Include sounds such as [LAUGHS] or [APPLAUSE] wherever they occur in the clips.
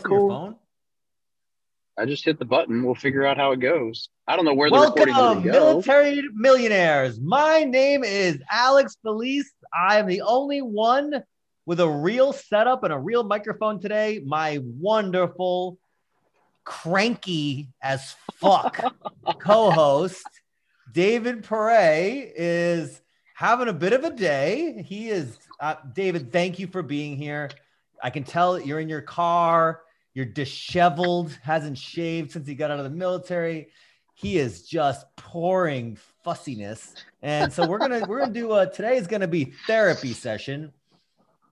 from your phone? I just hit the button. We'll figure out how it goes. I don't know where the recording Welcome, will go. military millionaires. My name is Alex Felice. I am the only one with a real setup and a real microphone today. My wonderful, cranky as fuck [LAUGHS] co-host David Pere is having a bit of a day. He is uh, David. Thank you for being here. I can tell you're in your car. You're disheveled, hasn't shaved since he got out of the military. He is just pouring fussiness. And so we're gonna we're gonna do a today is gonna be therapy session.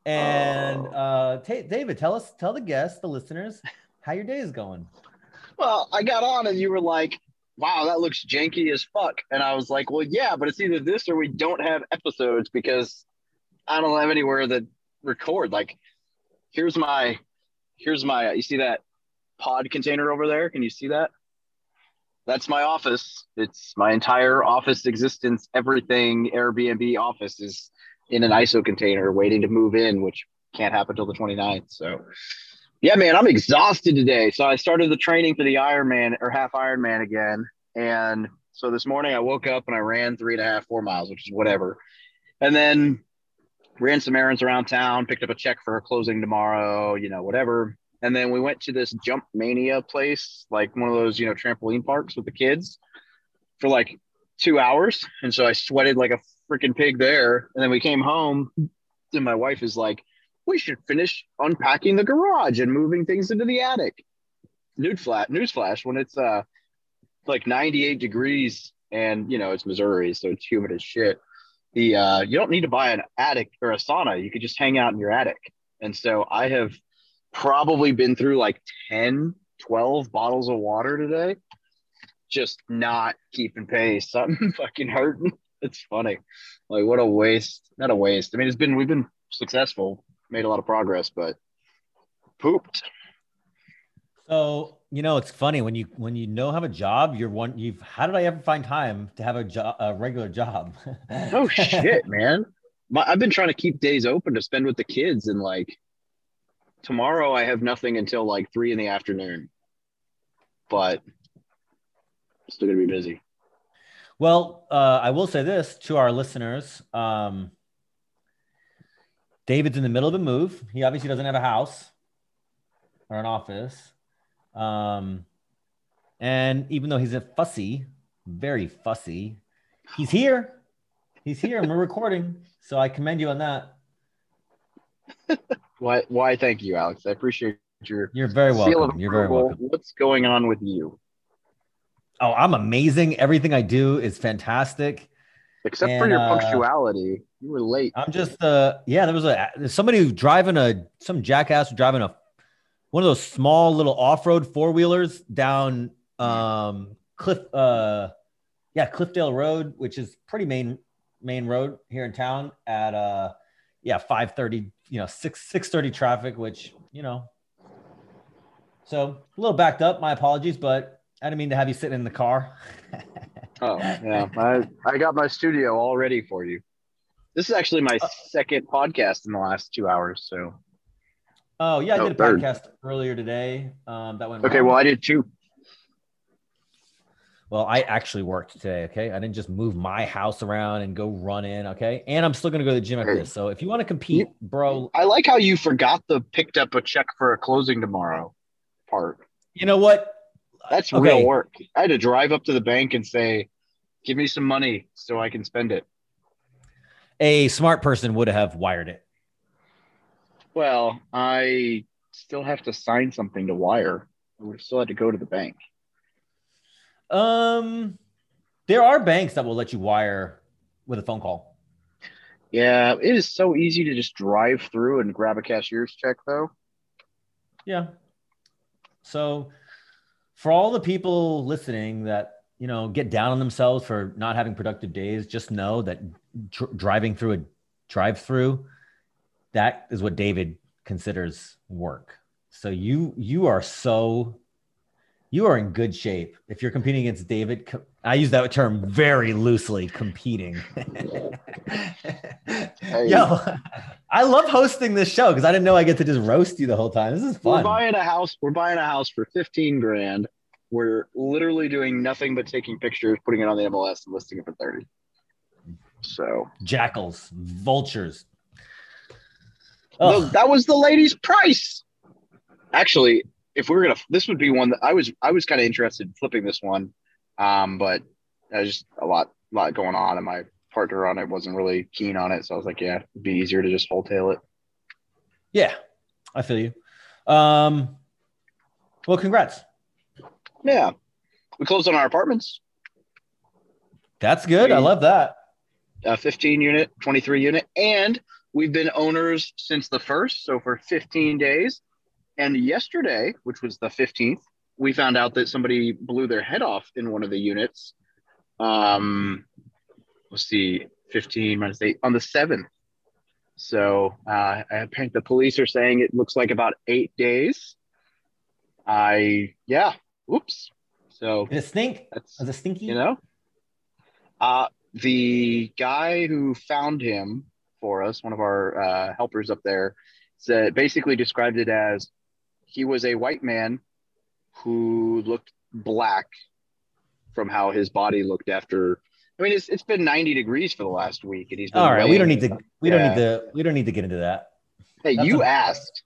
And uh ta David, tell us, tell the guests, the listeners, how your day is going. Well, I got on and you were like, wow, that looks janky as fuck. And I was like, well, yeah, but it's either this or we don't have episodes because I don't have anywhere that record. Like, here's my, here's my, you see that pod container over there? Can you see that? That's my office. It's my entire office existence. Everything Airbnb office is in an ISO container waiting to move in, which can't happen till the 29th. So, yeah, man, I'm exhausted today. So I started the training for the Ironman or half Ironman again. And so this morning I woke up and I ran three and a half, four miles, which is whatever. And then ran some errands around town, picked up a check for a closing tomorrow, you know, whatever. And then we went to this jump mania place, like one of those, you know, trampoline parks with the kids for like two hours. And so I sweated like a freaking pig there. And then we came home and my wife is like, we should finish unpacking the garage and moving things into the attic. Nude Newsflash, newsflash, when it's uh like 98 degrees and you know it's Missouri, so it's humid as shit. The uh you don't need to buy an attic or a sauna. You could just hang out in your attic. And so I have probably been through like 10, 12 bottles of water today. Just not keeping pace. [LAUGHS] Something fucking hurting. It's funny. Like what a waste. Not a waste. I mean, it's been we've been successful, made a lot of progress, but pooped. So you know it's funny when you when you know have a job, you're one you've how did I ever find time to have a job a regular job? [LAUGHS] Oh shit, man. My, I've been trying to keep days open to spend with the kids and like tomorrow I have nothing until like three in the afternoon. But still gonna be busy. Well, uh, I will say this to our listeners. Um, David's in the middle of a move. He obviously doesn't have a house or an office. Um, and even though he's a fussy, very fussy, he's here. He's here and we're recording. So I commend you on that. [LAUGHS] Why why thank you, Alex. I appreciate your You're very welcome. You're very welcome. What's going on with you? Oh, I'm amazing. Everything I do is fantastic. Except for your uh, punctuality. You were late. I'm just uh yeah, there was a somebody driving a some jackass driving a one of those small little off-road four-wheelers down um Cliff uh yeah, Cliffdale Road, which is pretty main main road here in town at uh yeah, 5:30, you know, 6 6:30 traffic, which, you know. So, a little backed up, my apologies, but I didn't mean to have you sitting in the car. [LAUGHS] Oh yeah. I, I got my studio all ready for you. This is actually my Uh, second podcast in the last two hours. So Oh, yeah, I No, did a third. podcast earlier today. Um that went okay, well. well I did too. Well, I actually worked today. Okay. I didn't just move my house around and go run in. Okay. And I'm still going to go to the gym after this. So if you want to compete, bro, I like how you forgot the picked up a check for a closing tomorrow part. you know what? That's Okay. real work. I had to drive up to the bank and say, "Give me some money so I can spend it." A smart person would have wired it. Well, I still have to sign something to wire. I would have still had to go to the bank. Um, there are banks that will let you wire with a phone call. Yeah, it is so easy to just drive through and grab a cashier's check, though. Yeah. So for all the people listening that, you know, get down on themselves for not having productive days, just know that dr- driving through a drive through, that is what David considers work. So you you are so you are in good shape if you're competing against David. I use that term very loosely. Competing. [LAUGHS] Yo, I love hosting this show because I didn't know I get to just roast you the whole time. This is fun. We're buying a house. We're buying a house for 15 grand. We're literally doing nothing but taking pictures, putting it on the MLS and listing it for 30. So Jackals, vultures. No, that was the lady's price. Actually, if we were gonna, this would be one that I was I was kind of interested in flipping this one, um, but there's just a lot lot going on, and my partner on it wasn't really keen on it, so I was like, yeah, it'd be easier to just wholesale it. Yeah, I feel you. Um, well, congrats. Yeah, we closed on our apartments, That's good. I love that. uh, 15 unit, 23 unit, and we've been owners since the first, so for 15 days. And yesterday, which was the 15th, we found out that somebody blew their head off in one of the units. Um, let's see, 15 minus eight on the 7th. So uh, I think the police are saying it looks like about eight days. I, yeah, oops. So Did it stink? that's, Was it stinky? you know, uh, the guy who found him for us, one of our uh, helpers up there, said basically described it as he was a white man who looked black from how his body looked after. I mean, it's, it's been 90 degrees for the last week, and he's been All right, we don't need to. We don't need to. We don't need to get into that. Hey, That's you a- asked.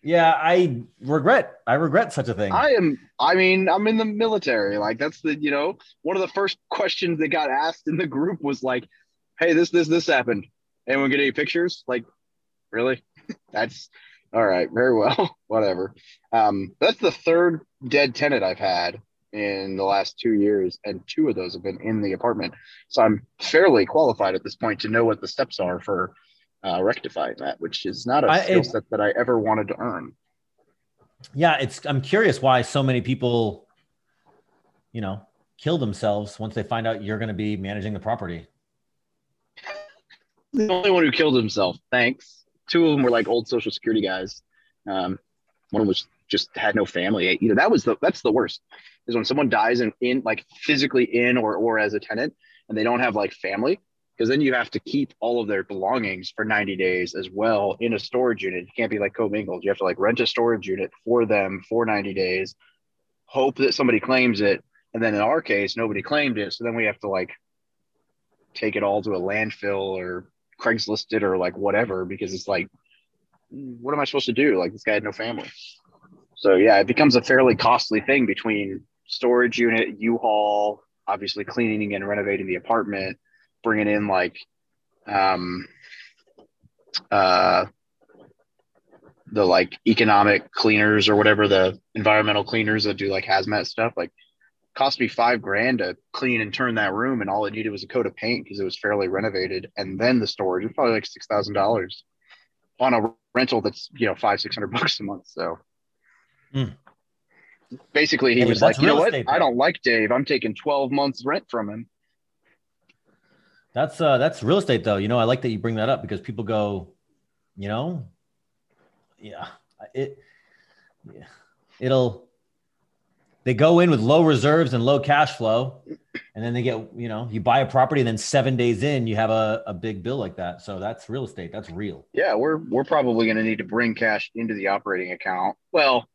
Yeah, I regret. I regret such a thing. I am. I mean, I'm in the military. Like that's the you know one of the first questions that got asked in the group was like, "Hey, this this this happened. Anyone get any pictures?" Like, really? [LAUGHS] that's all right. Very well. [LAUGHS] Whatever. Um, that's the third dead tenant I've had in the last two years, and two of those have been in the apartment. So I'm fairly qualified at this point to know what the steps are for uh, rectifying that, which is not a I- skill set that I ever wanted to earn. yeah, it's. I'm curious why so many people, you know, kill themselves once they find out you're going to be managing the property. The only one who killed himself. Thanks. Two of them were like old social security guys. Um, one was just had no family. Know, that was the that's the worst. Is when someone dies in, in like physically in or or as a tenant and they don't have like family because then you have to keep all of their belongings for 90 days as well in a storage unit. You can't be like commingled. You have to like rent a storage unit for them for 90 days, hope that somebody claims it. And then in our case, nobody claimed it. So then we have to like take it all to a landfill or Craigslist it or like whatever because it's like, what am I supposed to do? Like this guy had no family. So yeah, it becomes a fairly costly thing between storage unit, U-Haul, obviously cleaning and renovating the apartment, bringing in like, um, uh, the like economic cleaners or whatever the environmental cleaners that do like hazmat stuff. Like, cost me five grand to clean and turn that room, and all it needed was a coat of paint because it was fairly renovated, and then the storage was probably like six thousand dollars on a rental that's you know five six hundred bucks a month. So Hmm. basically, he Hey, was like, you know what? I don't like Dave. I'm taking twelve months rent from him. That's uh that's real estate though. You know, I like that you bring that up because people go, you know, yeah, it yeah, it'll they go in with low reserves and low cash flow and then they get, you know, you buy a property and then 7 days in you have a, a big bill like that. So that's real estate. That's real. Yeah, we're we're probably going to need to bring cash into the operating account. Well,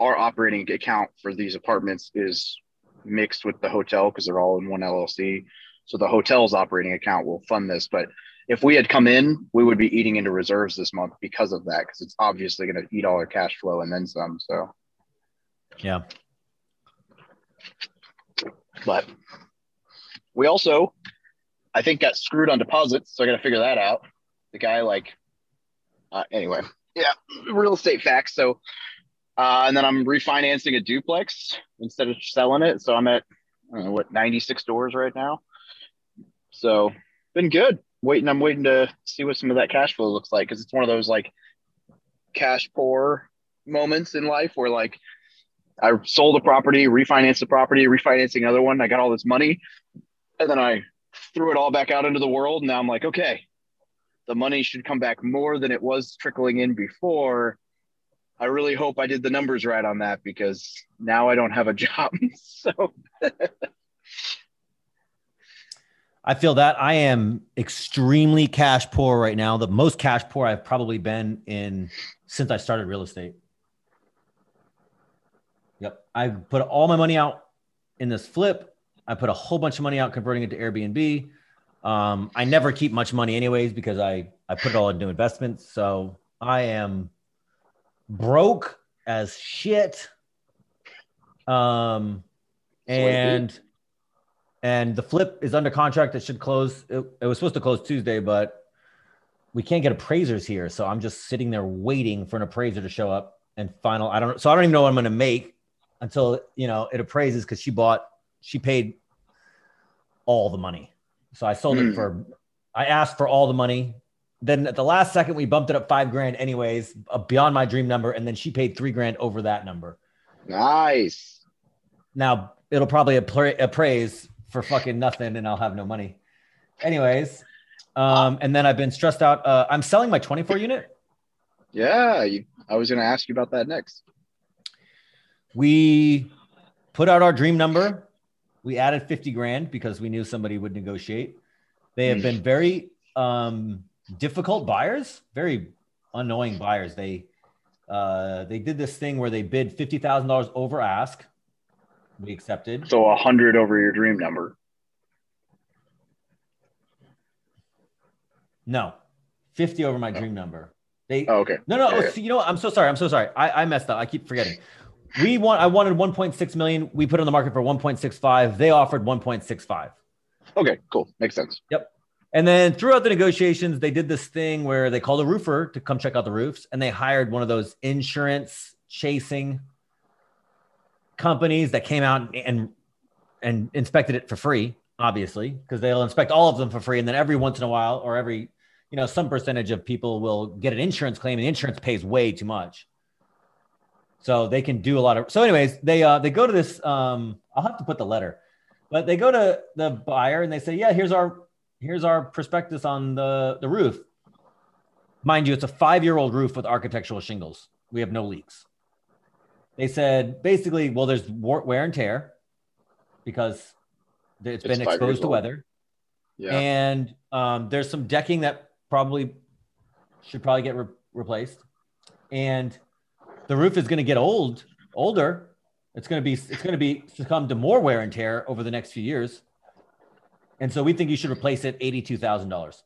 our operating account for these apartments is mixed with the hotel because they're all in one LLC. So the hotel's operating account will fund this. But if we had come in, we would be eating into reserves this month because of that, because it's obviously going to eat all our cash flow and then some. So, Yeah. but we also, I think, got screwed on deposits. So I got to figure that out. The guy, like, uh, anyway, yeah, real estate facts. So, uh, and then I'm refinancing a duplex instead of selling it. So I'm at know, what 96 doors right now. So been good. Waiting, I'm waiting to see what some of that cash flow looks like because it's one of those like cash poor moments in life where like I sold a property, refinanced the property, refinancing another one. I got all this money, and then I threw it all back out into the world. Now I'm like, okay, the money should come back more than it was trickling in before. I really hope I did the numbers right on that because now I don't have a [LAUGHS] job. so I feel that I am extremely cash poor right now. The most cash poor I've probably been in since I started real estate. I put all my money out in this flip. I put a whole bunch of money out converting it to Airbnb. Um, I never keep much money anyways because I I put it all into investments. So I am broke as shit. Um, and and the flip is under contract. It should close. It, it was supposed to close Tuesday, but we can't get appraisers here. So I'm just sitting there waiting for an appraiser to show up and final. I don't. So I don't even know what I'm going to make until you know it appraises because she bought. She paid all the money. So I sold mm. it hmm. for. I asked for all the money. Then at the last second, we bumped it up five grand, anyways, uh, beyond my dream number, and then she paid three grand over that number. Nice. Now it'll probably appraise for fucking nothing and I'll have no money. Anyways, um, and then I've been stressed out. Uh, I'm selling my 24 unit. Yeah, you, I was going to ask you about that next. We put out our dream number. We added 50 grand because we knew somebody would negotiate. They have been very um, difficult buyers, very annoying buyers. They uh, they did this thing where they bid fifty thousand dollars over ask we accepted. So a hundred over your dream number. No, fifty over my oh. dream number. They. Oh, okay. No, no. Yeah, oh, You know, what? I'm so sorry. I'm so sorry. I, I messed up. I keep forgetting. We want. I wanted 1.6 million. We put on the market for 1.65. They offered 1.65. Okay, cool. Makes sense. Yep. And then throughout the negotiations, they did this thing where they called a roofer to come check out the roofs, and they hired one of those insurance chasing companies that came out and and inspected it for free, obviously, because they'll inspect all of them for free, and then every once in a while, or every you know some percentage of people will get an insurance claim, and insurance pays way too much. So they can do a lot of. So, anyways, they uh they go to this. Um, I'll have to put the letter, but they go to the buyer and they say, yeah, here's our here's our prospectus on the the roof. Mind you, it's a five year old roof with architectural shingles. We have no leaks they said basically, well, there's wear and tear because it's, it's been exposed to weather. Yeah. And um, there's some decking that probably should probably get re- replaced. And the roof is going to get old, older. It's going to be, it's going to be succumb to more wear and tear over the next few years. And so we think you should replace it $82,000.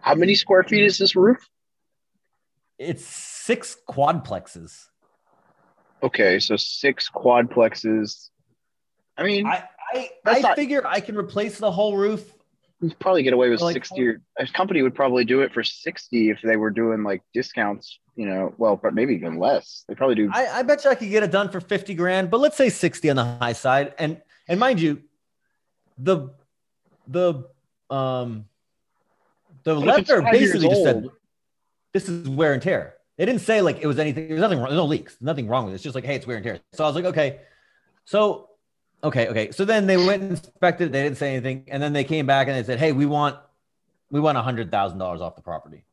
How many square feet is this roof? It's six quadplexes. Okay, so six quadplexes. I mean, I I, I not, figure I can replace the whole roof. You probably get away with like sixty. Or, a company would probably do it for sixty if they were doing like discounts. You know, well, but maybe even less. They probably do. I, I bet you I could get it done for fifty grand, but let's say sixty on the high side. And and mind you, the the um the letter basically just said this is wear and tear. They didn't say like it was anything. There's nothing. Wrong there's no leaks. Nothing wrong with it. It's just like, hey, it's wear and tear. So I was like, okay. So, okay, okay. So then they went and inspected. It. They didn't say anything, and then they came back and they said, hey, we want, we want a hundred thousand dollars off the property.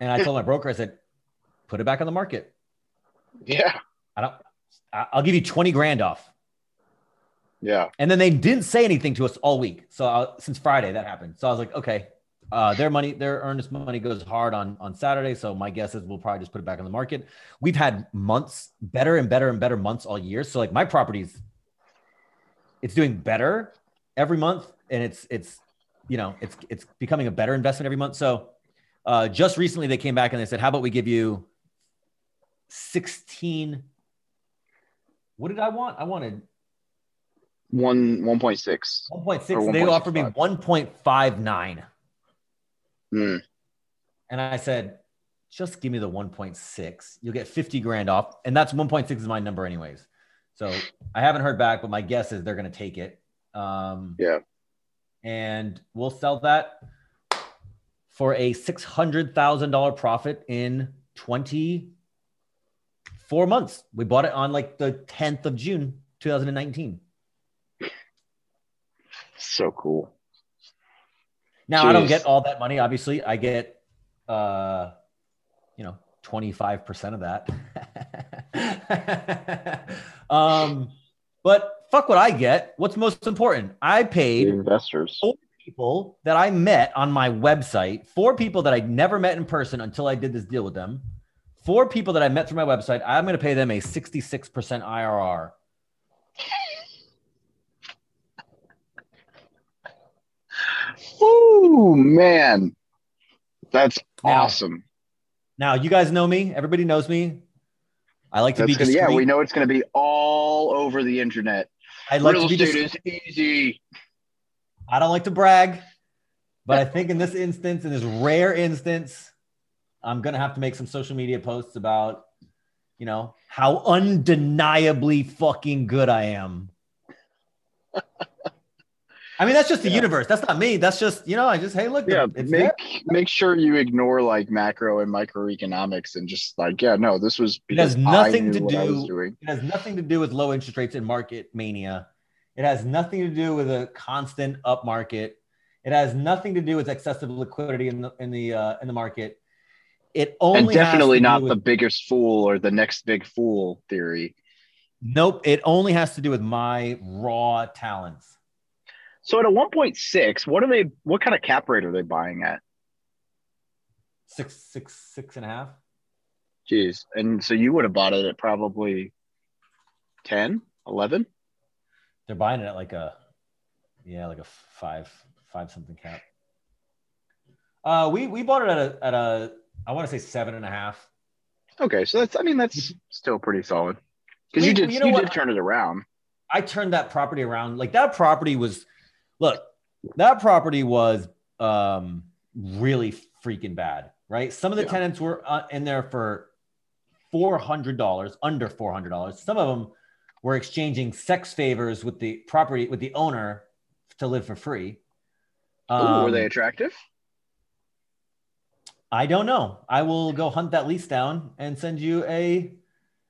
And I told my broker, I said, put it back on the market. Yeah. I don't. I'll give you twenty grand off. Yeah. And then they didn't say anything to us all week. So uh, since Friday that happened. So I was like, okay, uh, their money, their earnest money goes hard on on Saturday. So my guess is we'll probably just put it back on the market. We've had months, better and better and better months all year. So like my properties, it's doing better every month, and it's it's you know it's it's becoming a better investment every month. So uh, just recently they came back and they said, how about we give you sixteen? What did I want? I wanted one one point six. One point six. They offered me one point five nine. Mm. And I said, just give me the 1.6. You'll get 50 grand off. And that's 1.6 is my number, anyways. So I haven't heard back, but my guess is they're going to take it. Um, yeah. And we'll sell that for a $600,000 profit in 24 months. We bought it on like the 10th of June, 2019. So cool. Now Jeez. I don't get all that money. Obviously, I get, uh, you know, twenty five percent of that. [LAUGHS] um, but fuck what I get. What's most important? I The paid investors. four people that I met on my website, four people that I never met in person until I did this deal with them, four people that I met through my website. I'm going to pay them a 66% IRR. Ooh, man. That's Now, awesome. Now, you guys know me. Everybody knows me. I like to That's be gonna, discreet. yeah, we know it's going to be all over the internet. I like Real to be estate discreet. is easy. I don't like to brag, but [LAUGHS] I think in this instance, in this rare instance, I'm gonna have to make some social media posts about, you know, how undeniably fucking good I am. [LAUGHS] I mean, that's just the Yeah. universe. That's not me. That's just, you know, I just, hey, look, Yeah, make there. make sure you ignore like macro and microeconomics and just like, yeah, no, this was It has nothing to what I was do- It has nothing to do with low interest rates and market mania. It has nothing to do with a constant up market. It has nothing to do with excessive liquidity in the in the uh, in the market. It only And definitely not with- the biggest fool or the next big fool theory. Nope. It only has to do with my raw talents. So at a 1.6, what are they what kind of cap rate are they buying at? Six, six, six and a half. Jeez. And so you would have bought it at probably 10, 11? They're buying it at like a, yeah, like a five, five something cap. Uh, we we bought it at a at a I want to say seven and a half. Okay, so that's I mean that's still pretty solid. Because you did you you, know what? did turn it around. I turned that property around. Like that property was, look, that property was um, really freaking bad, right? Some of the Yeah. tenants were uh, in there for four hundred dollars, under four hundred dollars. Some of them were exchanging sex favors with the property with the owner to live for free. Ooh, were Um, they attractive? I don't know. I will go hunt that lease down and send you a.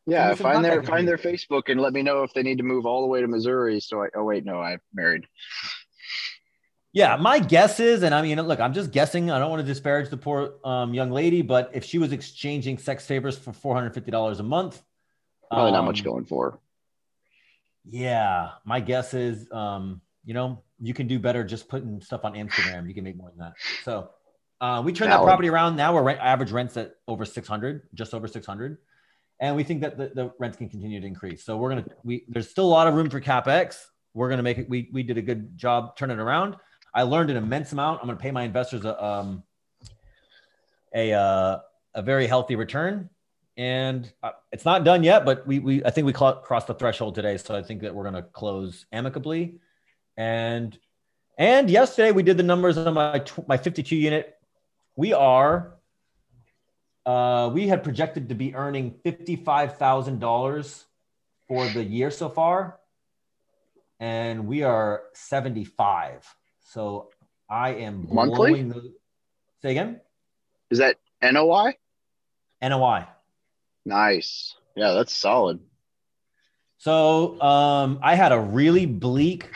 Yeah, find their find their Facebook and let me know if they need to move all the way to Missouri. So I oh wait, no, I'm married. Yeah, my guess is, and I mean, look, I'm just guessing. I don't want to disparage the poor um, young lady, but if she was exchanging sex favors for four hundred fifty dollars a month, Probably not um, much going for. Yeah, my guess is, um, you know, you can do better just putting stuff on Instagram. You can make more than that. So uh, we turned that property around. Now we're rent, average rents at over 600, just over 600. And we think that the, the rents can continue to increase. So we're going to, we, there's still a lot of room for CapEx. We're going to make it, we, we did a good job turning it around. I learned an immense amount. I'm going to pay my investors a, um, a, uh, a very healthy return. And uh, it's not done yet, but we, we I think we cl- crossed the threshold today. So I think that we're going to close amicably. And and yesterday we did the numbers on my tw- my 52 unit. We are uh, we had projected to be earning fifty five thousand dollars for the year so far, and we are seventy five. So I am Monthly? blowing the- Say again. Is that NOI? NOI. Nice. Yeah, that's solid. So um, I had a really bleak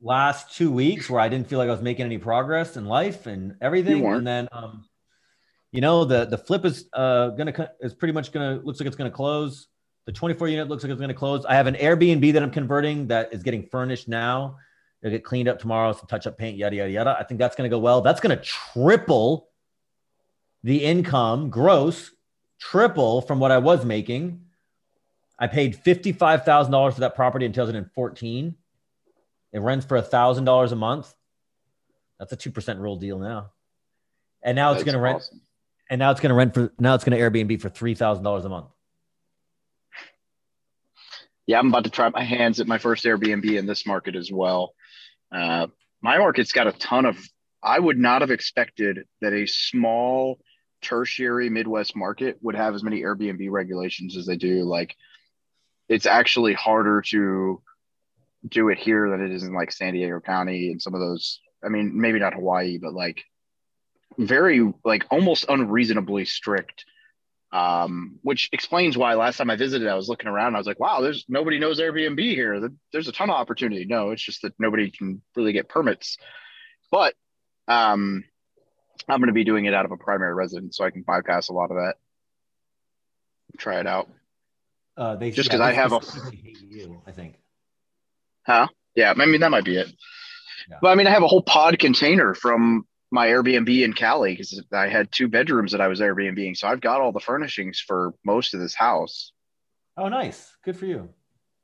last two weeks where I didn't feel like I was making any progress in life and everything. And then, um, you know, the the flip is uh, gonna is pretty much gonna looks like it's gonna close. The 24 unit looks like it's gonna close. I have an Airbnb that I'm converting that is getting furnished now. It'll get cleaned up tomorrow, some touch up paint, yada yada yada. I think that's gonna go well. That's gonna triple the income gross, triple from what I was making. I paid fifty-five thousand dollars for that property in 2014. It rents for thousand dollars a month. That's a two percent rule deal now, and now it's going to rent. awesome. And now it's going to rent for. Now it's going to Airbnb for three thousand dollars a month. Yeah, I'm about to try my hands at my first Airbnb in this market as well. Uh, my market's got a ton of. I would not have expected that a small tertiary Midwest market would have as many Airbnb regulations as they do. Like, it's actually harder to do it here than it is in like San Diego County and some of those. I mean, maybe not Hawaii, but like very like almost unreasonably strict um, which explains why last time I visited, I was looking around. I was like, "Wow, there's nobody knows Airbnb here. There's a ton of opportunity." No, it's just that nobody can really get permits. But um, I'm going to be doing it out of a primary residence, so I can bypass a lot of that. Try it out. Uh, they Just yeah, 'cause I have a- you, I think. Huh? Yeah, I mean that might be it. Yeah. But I mean, I have a whole pod container from my Airbnb in Cali because I had two bedrooms that I was Airbnbing, so I've got all the furnishings for most of this house. Oh, nice. Good for you.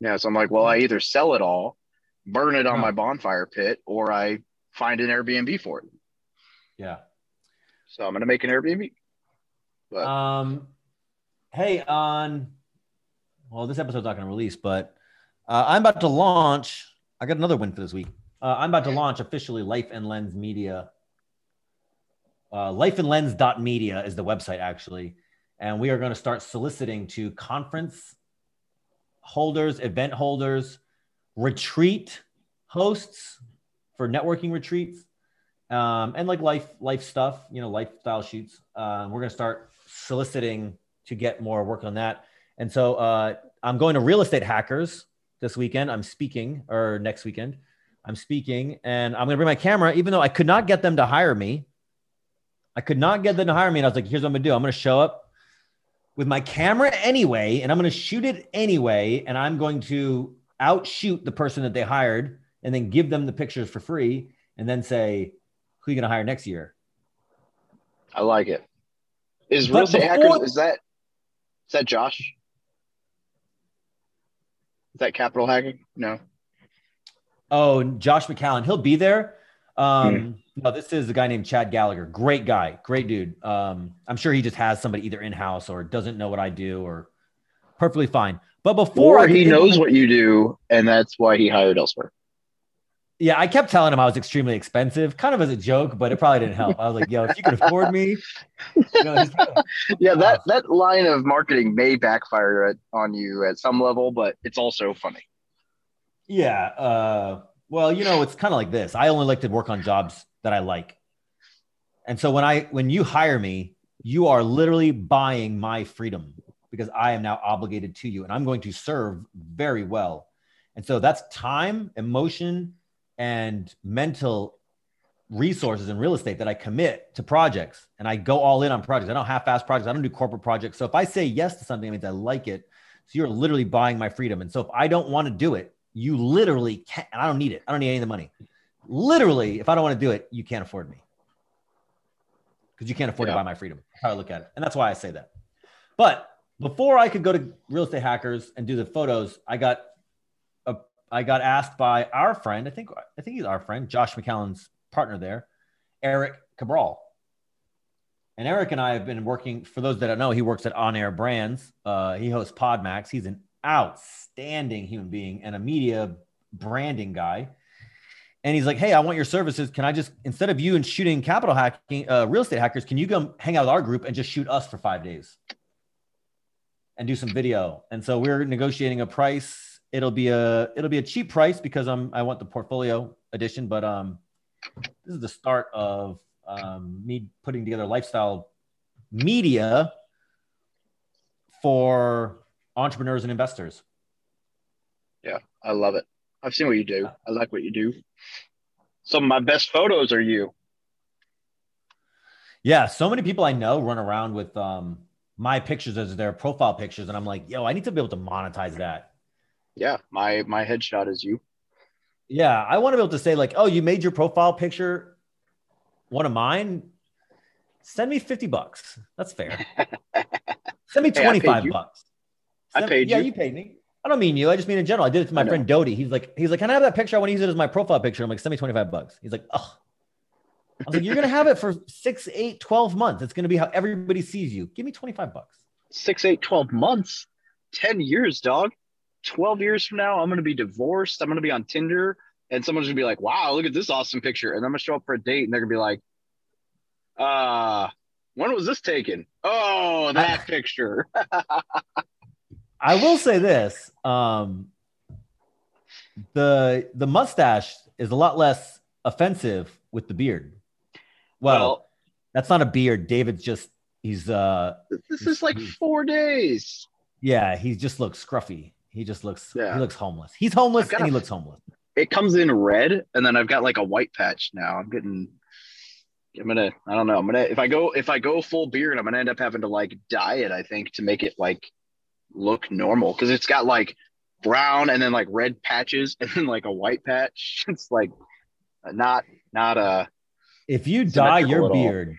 Yeah, so I'm like, well, I either sell it all, burn it on Huh. my bonfire pit, or I find an Airbnb for it. Yeah. So I'm gonna make an Airbnb. But Um, hey, on well, this episode's not going to release, but uh, I'm about to launch. I got another win for this week. Uh, I'm about to launch officially Life and Lens Media. Uh, lifeandlens.media is the website actually, and we are going to start soliciting to conference holders, event holders, retreat hosts for networking retreats um, and like life life stuff, you know, lifestyle shoots. Uh, we're gonna start soliciting to get more work on that. And so uh, I'm going to real estate hackers this weekend. I'm speaking, or next weekend. I'm speaking, and I'm gonna bring my camera, even though I could not get them to hire me. I could not get them to hire me, and I was like, "Here's what I'm gonna do. I'm gonna show up with my camera anyway, and I'm gonna shoot it anyway, and I'm going to outshoot the person that they hired, and then give them the pictures for free, and then say, who are you going to hire next year? I like it. Is real estate before- hackers? Is that is that Josh? Is that capital hacking? No. Oh, Josh McCallan, he'll be there. Um, No, this is a guy named Chad Gallagher. Great guy, great dude. Um, I'm sure he just has somebody either in house or doesn't know what I do, or perfectly fine. But before Or he knows what you do, and that's why he hired elsewhere. Yeah, I kept telling him I was extremely expensive, kind of as a joke, but it probably didn't help. I was like, "Yo, if you could afford me, you know, Yeah, that that line of marketing may backfire at, on you at some level, but it's also funny. Yeah. Uh, well, you know, it's kind of like this. I only like to work on jobs that I like. And so when I when you hire me, you are literally buying my freedom because I am now obligated to you and I'm going to serve very well. And so that's time, emotion, and mental resources in real estate that I commit to projects and I go all in on projects. I don't half-ass projects. I don't do corporate projects. So if I say yes to something, it means I like it. So you're literally buying my freedom. And so if I don't want to do it, you literally can't, and I don't need it. I don't need any of the money. Literally, if I don't want to do it, you can't afford me. Because you can't afford Yeah. to buy my freedom. That's how I look at it. And that's why I say that. But before I could go to real estate hackers and do the photos, I got a, I got asked by our friend, I think I think he's our friend, Josh McCallan's partner there, Eric Cabral. And Eric and I have been working, for those that don't know, he works at On Air Brands. Uh, he hosts Podmax. He's an outstanding human being and a media branding guy. And he's like, Hey, I want your services. Can I just, instead of you and shooting capital hacking, uh, real estate hackers, can you come hang out with our group and just shoot us for five days and do some video? And so we're negotiating a price. It'll be a, it'll be a cheap price because I'm, I want the portfolio edition, but, um, this is the start of um, me putting together lifestyle media for entrepreneurs and investors. Yeah, I love it. I've seen what you do. I like what you do. Some of my best photos are you. Yeah, so many people I know run around with um, my pictures as their profile pictures, and I'm like, yo, I need to be able to monetize that. Yeah, my my headshot is you. Yeah, I want to be able to say like, oh, you made your profile picture one of mine. Send me fifty bucks. That's fair. [LAUGHS] Send me Hey, twenty five you. bucks. I paid yeah, you. you paid me. I don't mean you. I just mean in general. I did it to my friend Dodie. He's like, he's like, can I have that picture? I want to use it as my profile picture. I'm like, send me 25 bucks. He's like, oh. I was like, you're gonna have it for six, eight, 12 months. It's gonna be how everybody sees you. Give me 25 bucks. Six, eight, 12 months, 10 years, dog. 12 years from now, I'm going to be divorced. I'm going to be on Tinder, and someone's going to be like, wow, look at this awesome picture. And I'm going to show up for a date, and they're going to be like, uh, when was this taken? Oh, that [LAUGHS] picture. [LAUGHS] I will say this: um, the the mustache is a lot less offensive with the beard. Well, that's not a beard. David's just he's uh this is like four days. yeah he just looks scruffy. He just looks Yeah. he looks homeless. He's homeless and he looks homeless. It comes in red, and then I've got like a white patch now. I'm getting. I'm gonna. I don't know. I'm gonna. If I go. If I go full beard, I'm gonna end up having to like dye it. I think to make it like look normal because it's got like brown and then like red patches [LAUGHS] and then like a white patch. [LAUGHS] It's like not not a. If you dye your beard,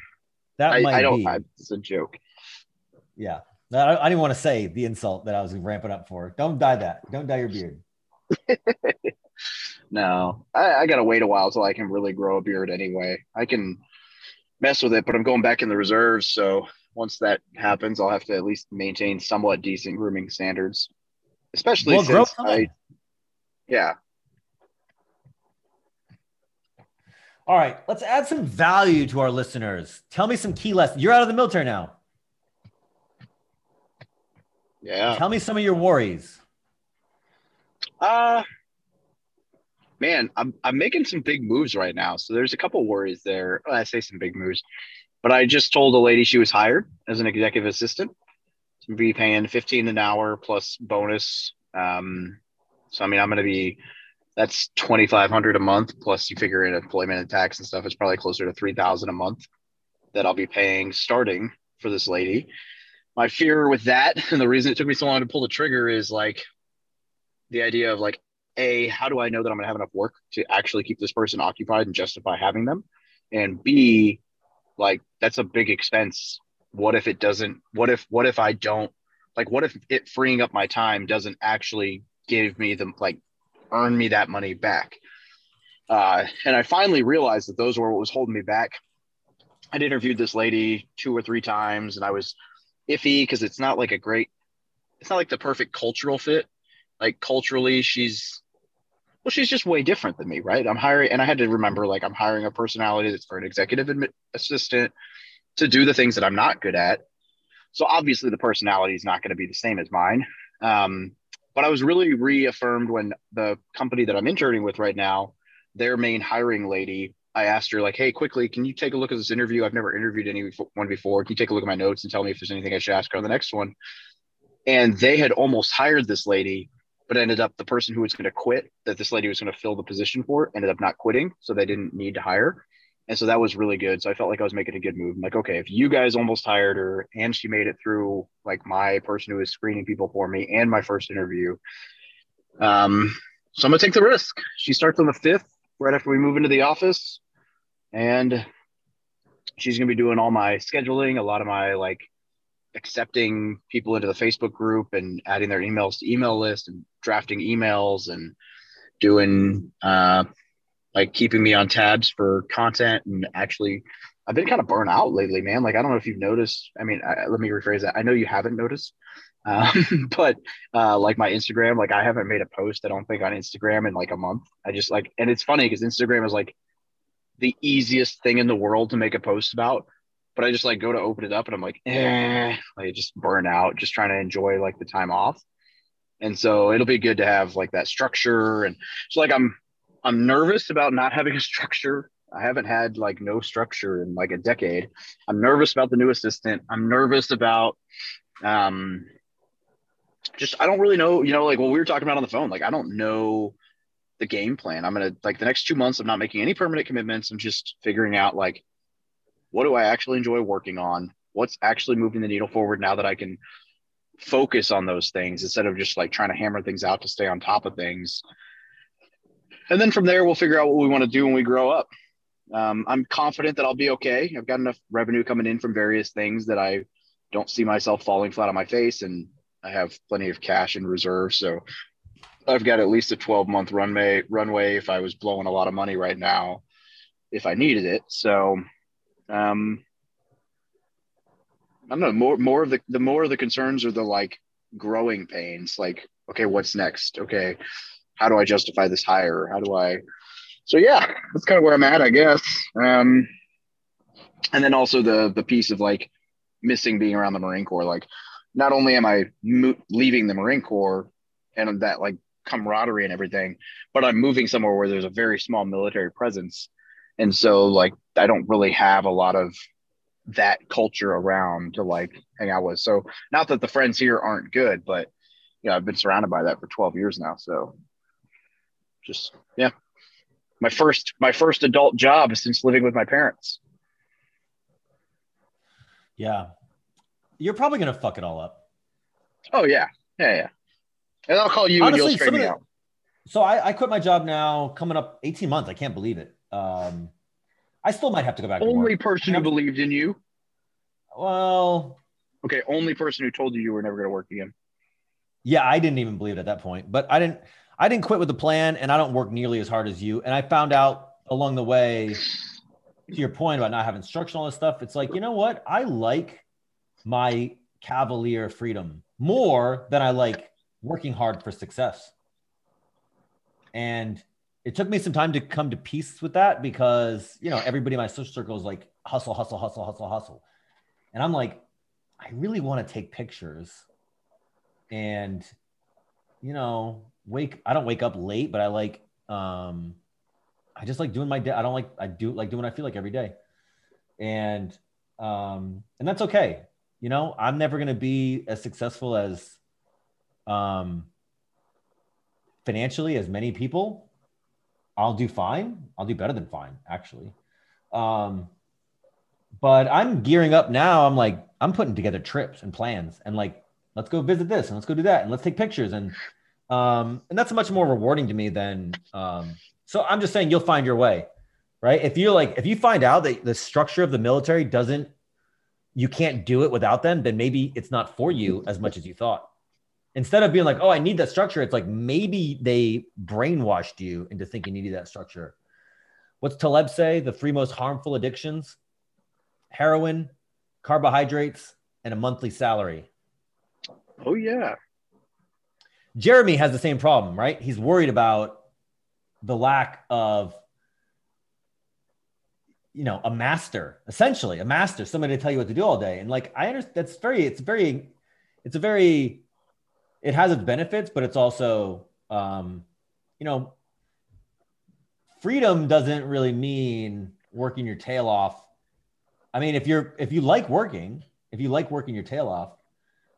that I, might I don't. be. I, it's a joke. Yeah. I, I didn't want to say the insult that I was ramping up for. Don't dye that. Don't dye your beard. [LAUGHS] No, I, I gotta wait a while till I can really grow a beard. Anyway, I can mess with it, but I'm going back in the reserves. So once that happens, I'll have to at least maintain somewhat decent grooming standards, especially Well, since. I. Yeah, All right. Let's add some value to our listeners. Tell me some key lessons. You're out of the military now. yeah. Tell me some of your worries. Uh man, I'm I'm making some big moves right now. So there's a couple worries there. Well, I say some big moves, but I just told a lady she was hired as an executive assistant to be paying 15 an hour plus bonus. Um, so I mean, I'm going to be that's 2,500 a month plus you figure in employment and tax and stuff. It's probably closer to 3,000 a month that I'll be paying starting for this lady. My fear with that, [LAUGHS] and the reason it took me so long to pull the trigger, is like the idea of like a how do i know that i'm going to have enough work to actually keep this person occupied and justify having them and b like that's a big expense. What if it doesn't what if what if i don't like what if it freeing up my time doesn't actually give me the like earn me that money back? Uh, and i finally realized that those were what was holding me back. I'd interviewed this lady two or three times and i was iffy because it's not like a great it's not like the perfect cultural fit. Like culturally she's well she's just way different than me right? I'm hiring and i had to remember like i'm hiring a personality that's for an executive admi- assistant to do the things that i'm not good at. So obviously the personality is not going to be the same as mine. Um, but i was really reaffirmed when the company that i'm interning with right now their main hiring lady i asked her like hey quickly can you take a look at this interview? I've never interviewed anyone before. Can you take a look at my notes and tell me if there's anything i should ask her on the next one? And they had almost hired this lady but ended up the person who was going to quit that this lady was going to fill the position for ended up not quitting so they didn't need to hire. And so that was really good. So i felt like i was making a good move. I'm like okay if you guys almost hired her and she made it through like my person who was screening people for me and my first interview um so i'm gonna take the risk. She starts on the 5th right after we move into the office and she's gonna be doing all my scheduling a lot of my like accepting people into the Facebook group and adding their emails to email list and drafting emails and doing uh, like keeping me on tabs for content and actually I've been kind of burnt out lately, man. Like I don't know if you've noticed. I mean, I, let me rephrase that. I know you haven't noticed, um, [LAUGHS] but uh, like my Instagram, like I haven't made a post. I don't think on Instagram in like a month. I just like, and it's funny because Instagram is like the easiest thing in the world to make a post about but I just like go to open it up and I'm like, eh, like just burn out, just trying to enjoy like the time off. And so it'll be good to have like that structure. And so like I'm I'm nervous about not having a [LAUGHS] structure. I haven't had like no structure in like a decade. I'm nervous about the new assistant. I'm nervous about um just I don't really know, you know, like what we were talking about on the phone. Like I don't know the game plan. I'm gonna like the next two months, I'm not making any permanent commitments. I'm just figuring out like what do I actually enjoy working on? What's actually moving the needle forward now that I can focus on those things instead of just like trying to hammer things out to stay on top of things. And then from there, we'll figure out what we want to do when we grow up. Um, I'm confident that I'll be okay. I've got enough revenue coming in from various things that I don't see myself falling flat on my face, and I have plenty of cash in reserve. So I've got at least a 12 month runway. Runway if I was blowing a lot of money right now, if I needed it. So um I don't know, more more of the the more of the concerns are the like growing pains, like, okay, what's next? Okay, how do I justify this hire? How do I so yeah, that's kind of where I'm at, I guess. Um and then also the the piece of like missing being around the Marine Corps. Like, not only am I mo- leaving the Marine Corps and that like camaraderie and everything, but I'm moving somewhere where there's a very small military presence and so like i don't really have a lot of that culture around to like hang out with so not that the friends here aren't good but yeah i've been surrounded by that for 12 years now so just yeah my first my first adult job since living with my parents Yeah. You're probably going to fuck it all up. oh yeah yeah yeah And I'll call you Honestly, and you'll straighten me the- out. So I, I quit my job now, coming up 18 months. I can't believe it. Um, I still might have to go back. Only person who believed in you. Well, Okay, only person who told you you were never going to work again. yeah, I didn't even believe it at that point, but I didn't. I didn't quit with the plan, and I don't work nearly as hard as you. And I found out along the way, to your point about not having structure and all this stuff. It's like you know what? I like my cavalier freedom more than I like working hard for success. And it took me some time to come to peace with that because you know everybody in my social circle is like hustle, hustle, hustle, hustle, hustle, and I'm like, I really want to take pictures, and you know, wake. I don't wake up late, but I like, um, I just like doing my day. I don't like I do like doing what I feel like every day, and um, and that's okay. You know, I'm never gonna be as successful as, um, financially as many people. I'll do fine. I'll do better than fine, actually. Um, but I'm gearing up now. I'm like, I'm putting together trips and plans and like, let's go visit this and let's go do that and let's take pictures. And um, and that's much more rewarding to me than um, so I'm just saying you'll find your way, right? If you're like, if you find out that the structure of the military doesn't, you can't do it without them, then maybe it's not for you as much as you thought instead of being like, oh, I need that structure, it's like maybe they brainwashed you into thinking you need that structure. What's Taleb say? The three most harmful addictions heroin, carbohydrates, and a monthly salary. Oh yeah. Jeremy has the same problem, right? He's worried about the lack of, you know, a master, essentially a master, somebody to tell you what to do all day. And like, I understand that's very, it's very, it's a very, it has its benefits, but it's also, um, you know, freedom doesn't really mean working your tail off. I mean, if you're, if you like working, if you like working your tail off,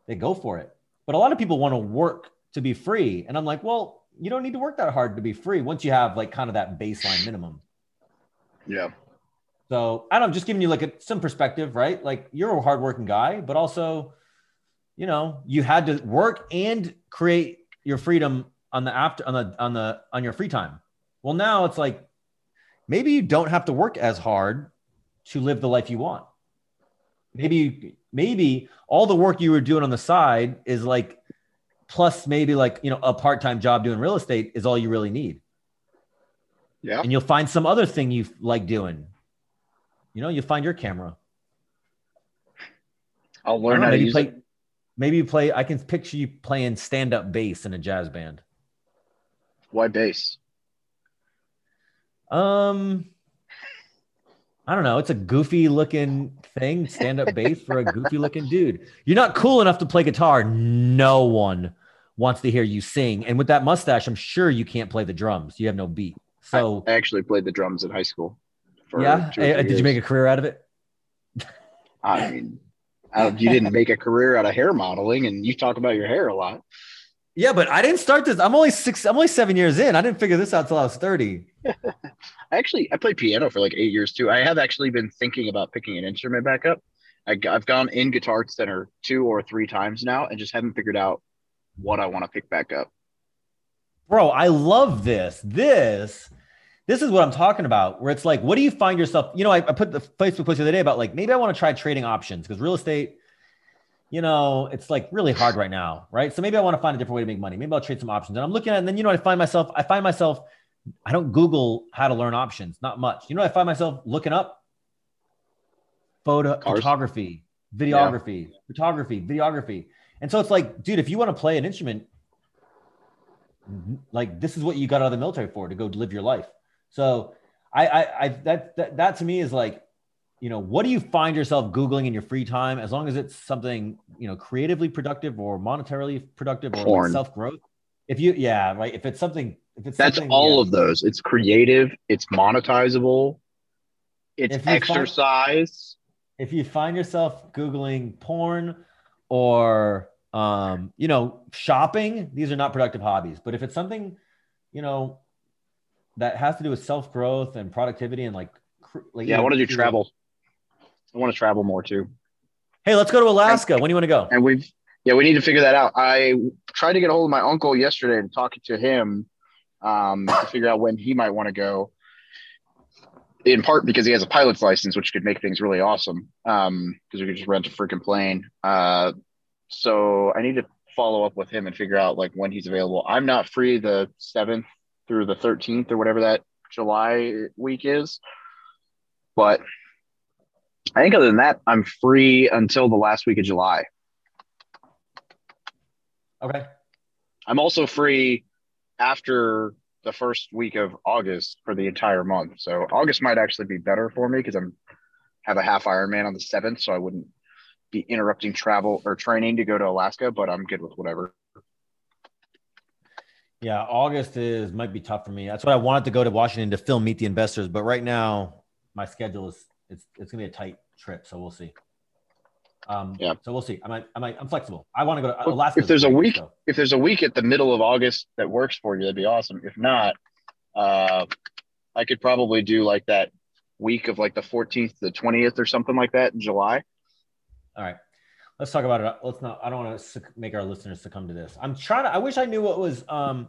they go for it. But a lot of people want to work to be free. And I'm like, well, you don't need to work that hard to be free once you have like kind of that baseline minimum. Yeah. So I don't know, just giving you like a, some perspective, right? Like you're a hardworking guy, but also, you know, you had to work and create your freedom on the after on the on the on your free time. Well, now it's like maybe you don't have to work as hard to live the life you want. Maybe maybe all the work you were doing on the side is like plus maybe like you know a part-time job doing real estate is all you really need Yeah. and you'll find some other thing you like doing you know you'll find your camera I'll learn know, how to use play it. Maybe you play i can picture you playing stand-up bass in a jazz band. Why bass? um i don't know. It's a goofy looking thing stand-up bass for a goofy looking dude. You're not cool enough to play guitar. No one wants to hear you sing. And with that mustache i'm sure you can't play the drums. You have no beat. So I actually played the drums in high school. yeah? Uh, did you make a career out of it? I mean, uh, you didn't make a career out of hair modeling, and you talk about your hair a lot. Yeah, but I didn't start this. I'm only six. I'm only seven years in. I didn't figure this out till I was thirty. [LAUGHS] I actually I played piano for like eight years too. I have actually been thinking about picking an instrument back up. I, have gone in Guitar Center two or three times now, and just haven't figured out what I want to pick back up. Bro, I love this. This, this is what I'm talking about. Where it's like, what do you find yourself? You know, I, I put the Facebook post the other day about like maybe I want to try trading options because real estate, you know, it's like really hard right now, right? So maybe I want to find a different way to make money. Maybe I'll trade some options. And I'm looking at, it, and then you know, I find myself, I find myself, I don't Google how to learn options, not much. You know, I find myself looking up photo Cars. photography, videography, photography, videography. And so it's like, dude, if you want to play an instrument, like this is what you got out of the military for to go live your life. So I, I, I that, that, that to me is like, you know, what do you find yourself Googling in your free time? As long as it's something, you know, creatively productive or monetarily productive or like self-growth. If you, yeah, right. If it's something, if it's That's all yeah. of those. It's creative. It's monetizable. It's If you find- exercise. if you find yourself googling porn or um, you know shopping these are not productive hobbies but if it's something you know that has to do with self-growth and productivity and like, like yeah, I want to do travel. I want to travel more too. hey let's go to alaska when do you want to go And we've Yeah, we need to figure that out. I tried to get a hold of my uncle yesterday and talking to him um, to figure out when he might want to go. In part because he has a pilot's license, which could make things really awesome. Because um, we could just rent a freaking plane. Uh, so I need to follow up with him and figure out like when he's available. I'm not free the seventh through the 13th or whatever that July week is, but I think other than that, I'm free until the last week of July. Okay. I'm also free after the first week of August for the entire month. So August might actually be better for me because I'm have a half Ironman on the seventh, so I wouldn't be interrupting travel or training to go to Alaska. But I'm good with whatever. Yeah, August is might be tough for me. That's what I wanted to go to Washington to film Meet the Investors, but right now my schedule is it's it's gonna be a tight trip, so we'll see. Um, yeah. So we'll see. I might, I might, I'm flexible. I want to go to Alaska. If there's a week, so. if there's a week at the middle of August that works for you, that'd be awesome. If not, uh, I could probably do like that week of like the 14th to the 20th or something like that in July. All right. Let's talk about it. Let's not, I don't want to make our listeners succumb to this. I'm trying to, I wish I knew what was, um,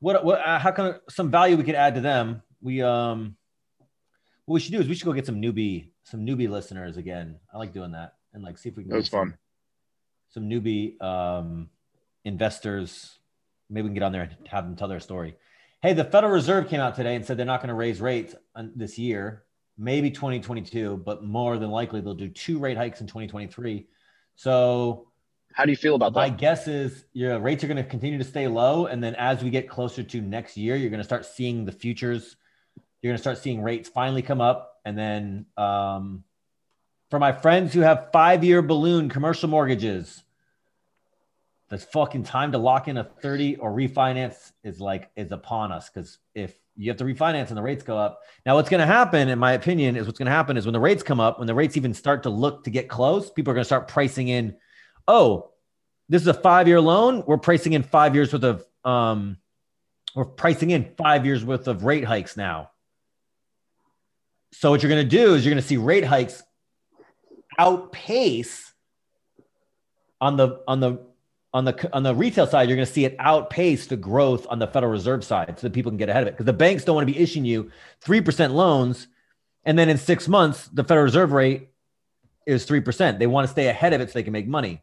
what, what, uh, how can some value we could add to them. We, um, what we should do is we should go get some newbie, some newbie listeners again. I like doing that and like see if we can. That was fun. Some, some newbie um, investors. Maybe we can get on there and have them tell their story. Hey, the Federal Reserve came out today and said they're not going to raise rates this year, maybe 2022, but more than likely they'll do two rate hikes in 2023. So, how do you feel about that? My guess is your rates are going to continue to stay low, and then as we get closer to next year, you're going to start seeing the futures. You're going to start seeing rates finally come up, and then um, for my friends who have five year balloon commercial mortgages. The fucking time to lock in a 30 or refinance is like is upon us because if you have to refinance and the rates go up. Now, what's going to happen, in my opinion, is what's going to happen is when the rates come up, when the rates even start to look to get close, people are going to start pricing in, oh, this is a five year loan. We're pricing in five years worth of, um, we're pricing in five years worth of rate hikes now. So what you're going to do is you're going to see rate hikes outpace on the on the on the on the retail side, you're going to see it outpace the growth on the Federal Reserve side, so that people can get ahead of it. Because the banks don't want to be issuing you three percent loans, and then in six months the Federal Reserve rate is three percent. They want to stay ahead of it so they can make money,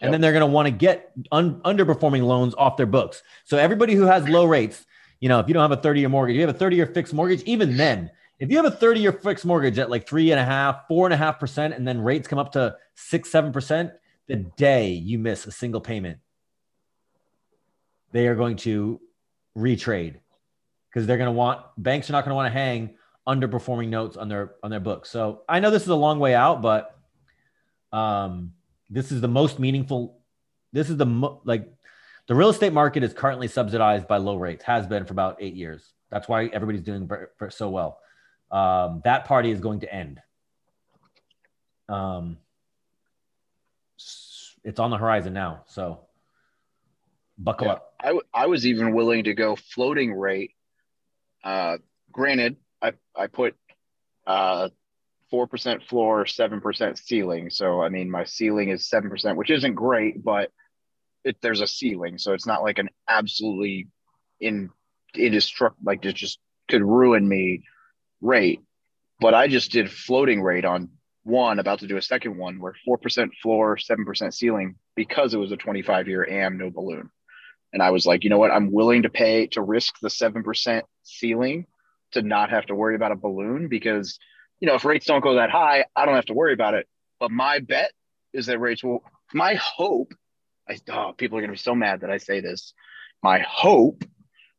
and yep. then they're going to want to get un- underperforming loans off their books. So everybody who has low rates, you know, if you don't have a 30 year mortgage, you have a 30 year fixed mortgage. Even then, if you have a 30 year fixed mortgage at like three and a half, four and a half percent, and then rates come up to six, seven percent, the day you miss a single payment, they are going to retrade because they're going to want banks are not going to want to hang underperforming notes on their on their books. So I know this is a long way out, but um, this is the most meaningful. This is the mo- like the real estate market is currently subsidized by low rates, has been for about eight years. That's why everybody's doing so well um, that party is going to end. Um, it's on the horizon now. So buckle yeah, up. I, w- I was even willing to go floating rate. Uh, granted, I, I put uh, 4% floor, 7% ceiling. So, I mean, my ceiling is 7%, which isn't great, but it, there's a ceiling. So it's not like an absolutely in, it is struck like it just could ruin me rate, but I just did floating rate on one, about to do a second one where 4% floor, 7% ceiling because it was a 25 year AM, no balloon. And I was like, you know what? I'm willing to pay to risk the 7% ceiling to not have to worry about a balloon because, you know, if rates don't go that high, I don't have to worry about it. But my bet is that rates will, my hope, I, oh, people are going to be so mad that I say this. My hope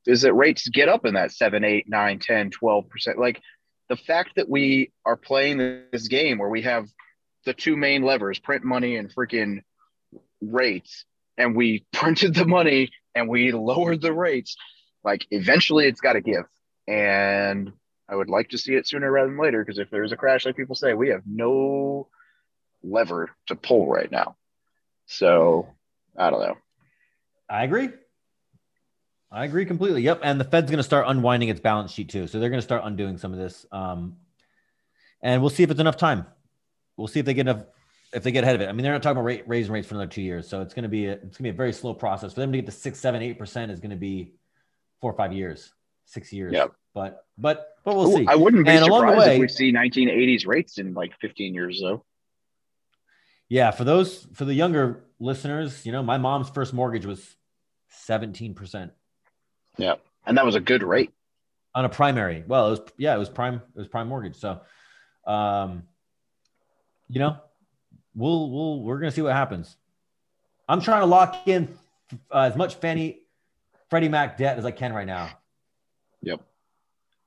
is that rates get up in that 7 8 9 10 12% like the fact that we are playing this game where we have the two main levers print money and freaking rates and we [LAUGHS] printed the money and we lowered the rates like eventually it's got to give. And i would like to see it sooner rather than later because if there's a crash like people say we have no lever to pull right now. So i don't know. I agree I agree completely. Yep. And the Fed's going to start unwinding its balance sheet too. So they're going to start undoing some of this. Um, and we'll see if it's enough time. We'll see if they get enough, if they get ahead of it. I mean, they're not talking about rate, raising rates for another two years. So it's going to be, a, it's going to be a very slow process for them to get to six, seven, eight percent is going to be four or five years, six years. Yep. But, but, but we'll Ooh, see. I wouldn't be and surprised way, if we see 1980s rates in like 15 years though. Yeah. For those, for the younger listeners, you know, my mom's first mortgage was 17%. Yeah. And that was a good rate on a primary. Well, it was, yeah, it was prime, it was prime mortgage. So, um, you know, we'll, we'll, we're going to see what happens. I'm trying to lock in uh, as much Fannie, Freddie Mac debt as I can right now. Yep.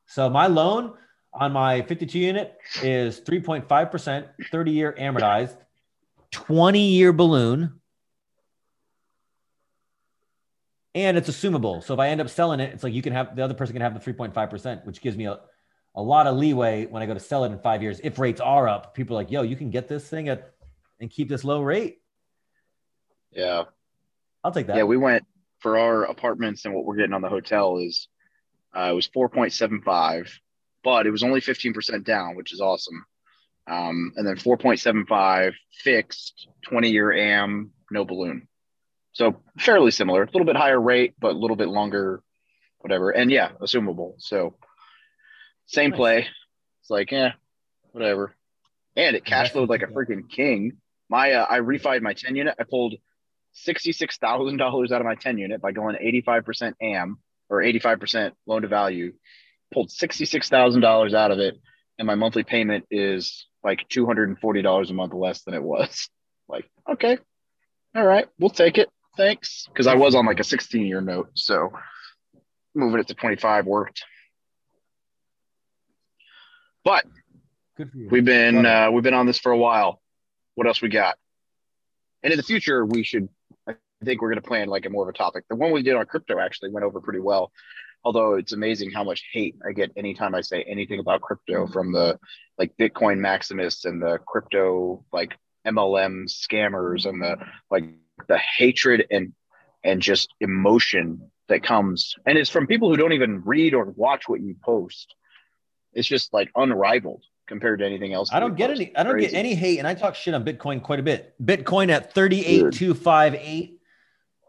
So my loan on my 52 unit is 3.5%, 30 year amortized, 20 year balloon. And it's assumable. So if I end up selling it, it's like you can have the other person can have the 3.5%, which gives me a, a lot of leeway when I go to sell it in five years. If rates are up, people are like, yo, you can get this thing at and keep this low rate. Yeah. I'll take that. Yeah, we went for our apartments and what we're getting on the hotel is uh, it was 4.75, but it was only 15% down, which is awesome. Um, and then 4.75 fixed, 20 year AM, no balloon. So fairly similar, a little bit higher rate, but a little bit longer, whatever. And yeah, assumable. So same Nice. play. It's like, yeah, whatever. And it cash flowed like a freaking king. My uh, I refied my 10 unit. I pulled $66,000 out of my 10 unit by going 85% AM or 85% loan to value. Pulled $66,000 out of it. And my monthly payment is like $240 a month less than it was. Like, okay. All right. We'll take it. Thanks. Because I was on like a 16 year note. So moving it to 25 worked. But Good for you. We've been uh, we've been on this for a while. What else we got? And in the future, we should. I think we're going to plan like a more of a topic. The one we did on crypto actually went over pretty well. Although it's amazing how much hate I get anytime I say anything about crypto from the like Bitcoin maximists and the crypto like MLM scammers and the like the hatred and and just emotion that comes and it's from people who don't even read or watch what you post. It's just like unrivaled compared to anything else. I don't get post. any. I don't Crazy. get any hate, and I talk shit on Bitcoin quite a bit. Bitcoin at thirty-eight two five eight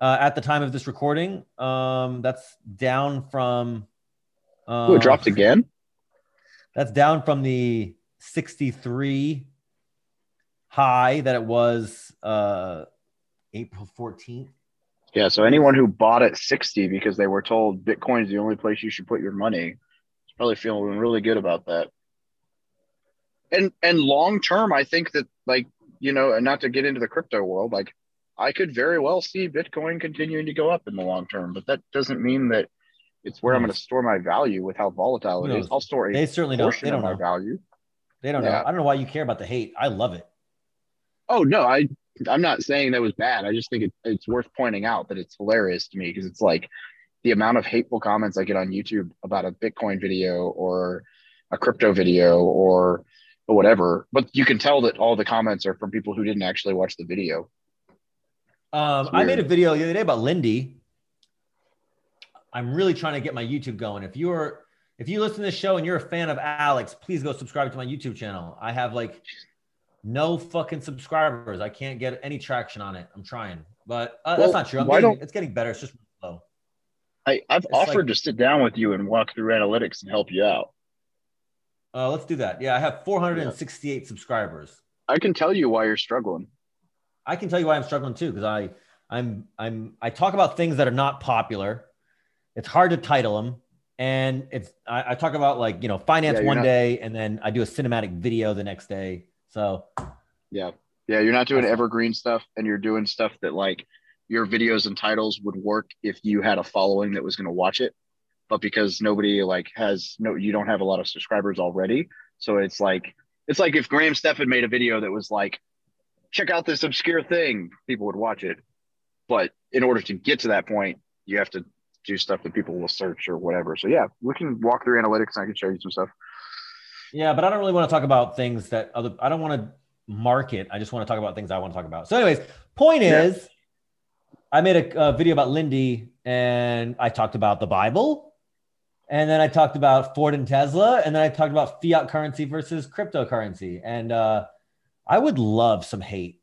uh, at the time of this recording. Um, that's down from. Uh, Ooh, it dropped again. That's down from the sixty-three high that it was uh, April fourteenth. Yeah, so anyone who bought at 60 because they were told Bitcoin is the only place you should put your money is probably feeling really good about that. And and long term, I think that like, you know, and not to get into the crypto world, like I could very well see Bitcoin continuing to go up in the long term, but that doesn't mean that it's where I'm going to store my value with how volatile it is. I'll store a They certainly don't. They don't of my know. value. They don't know. I don't know why you care about the hate. I love it. Oh no, I I'm not saying that was bad. I just think it, it's worth pointing out that it's hilarious to me because it's like the amount of hateful comments I get on YouTube about a Bitcoin video or a crypto video or, or whatever. But you can tell that all the comments are from people who didn't actually watch the video. Um, I made a video the other day about Lindy. I'm really trying to get my YouTube going. If you're if you listen to this show and you're a fan of Alex, please go subscribe to my YouTube channel. I have like no fucking subscribers. I can't get any traction on it. I'm trying, but uh, Well, that's not true. I'm getting, it's getting better. It's just slow. I, I've It's offered like- to sit down with you and walk through analytics and help you out. Uh, let's do that. Yeah, I have 468 subscribers. I can tell you why you're struggling. I can tell you why I'm struggling too, because I I'm I'm I talk about things that are not popular. It's hard to title them, and it's I, I talk about like you know finance Yeah, one not- day, and then I do a cinematic video the next day. So Yeah. Yeah. You're not doing evergreen stuff and you're doing stuff that like your videos and titles would work if you had a following that was going to watch it. But because nobody like has no, you don't have a lot of subscribers already. So it's like, it's like if Graham Stephan made a video that was like, check out this obscure thing, people would watch it. But in order to get to that point, you have to do stuff that people will search or whatever. So yeah, we can walk through analytics and I can show you some stuff. Yeah, but I don't really want to talk about things that other. I don't want to market. I just want to talk about things I want to talk about. So, anyways, point Yeah. is, I made a, uh video about Lindy, and I talked about the Bible, and then I talked about Ford and Tesla, and then I talked about fiat currency versus cryptocurrency, and uh, I would love some hate,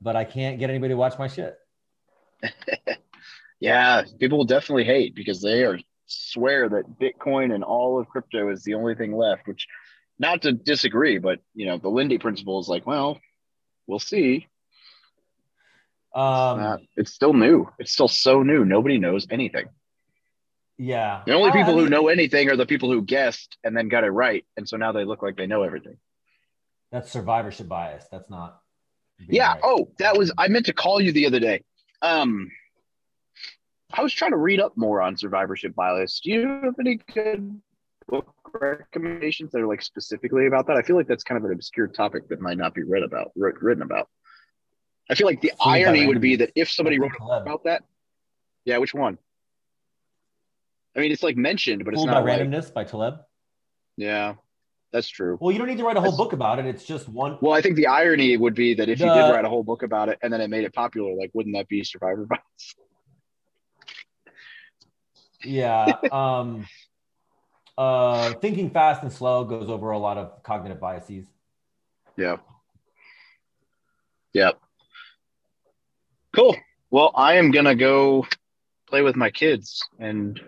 but I can't get anybody to watch my shit. [LAUGHS] Yeah, people will definitely hate because they are swear that Bitcoin and all of crypto is the only thing left, which not to disagree, but you know, the Lindy principle is like, well, we'll see. Um, it's still new. It's still so new. Nobody knows anything. yeah. The only people I who know anything are the people who guessed and then got it right. And so now they look like they know everything. that's survivorship bias. That's not. Yeah. right. Oh, that was I meant to call you the other day. Um I was trying to read up more on survivorship bias. Do you have any good book recommendations that are like specifically about that? I feel like that's kind of an obscure topic that might not be read about, writ- written about. I feel like the irony would be that if somebody wrote about that, yeah, which one? I mean, it's like mentioned, but it's Fooled by not like, randomness by Taleb. yeah, that's true. Well, you don't need to write a whole That's- book about it. It's just one. Well, I think the irony would be that if you did write a whole book about it and then it made it popular, like, wouldn't that be survivor bias? Yeah. [LAUGHS] Um, uh, thinking fast and slow goes over a lot of cognitive biases. Yeah. Yep. Cool. Well, I am gonna go play with my kids and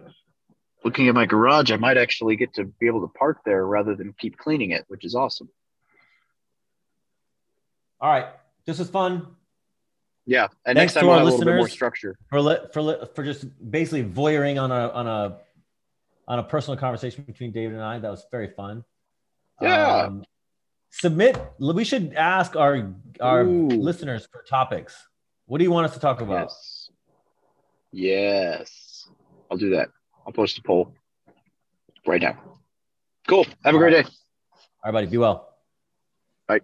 looking at my garage, I might actually get to be able to park there rather than keep cleaning it, which is awesome. All right. This was fun Yeah. And Thanks next time to we'll our have a little bit more listeners. structure. for li- for li- for just basically voyeuring on a on a on a personal conversation between David and I. That was very fun. Yeah. Um, submit. We should ask our our Ooh. listeners for topics. What do you want us to talk about? Yes. Yes. I'll do that. I'll post a poll right now. Cool. Have a great day. All right, buddy. Be well. Bye.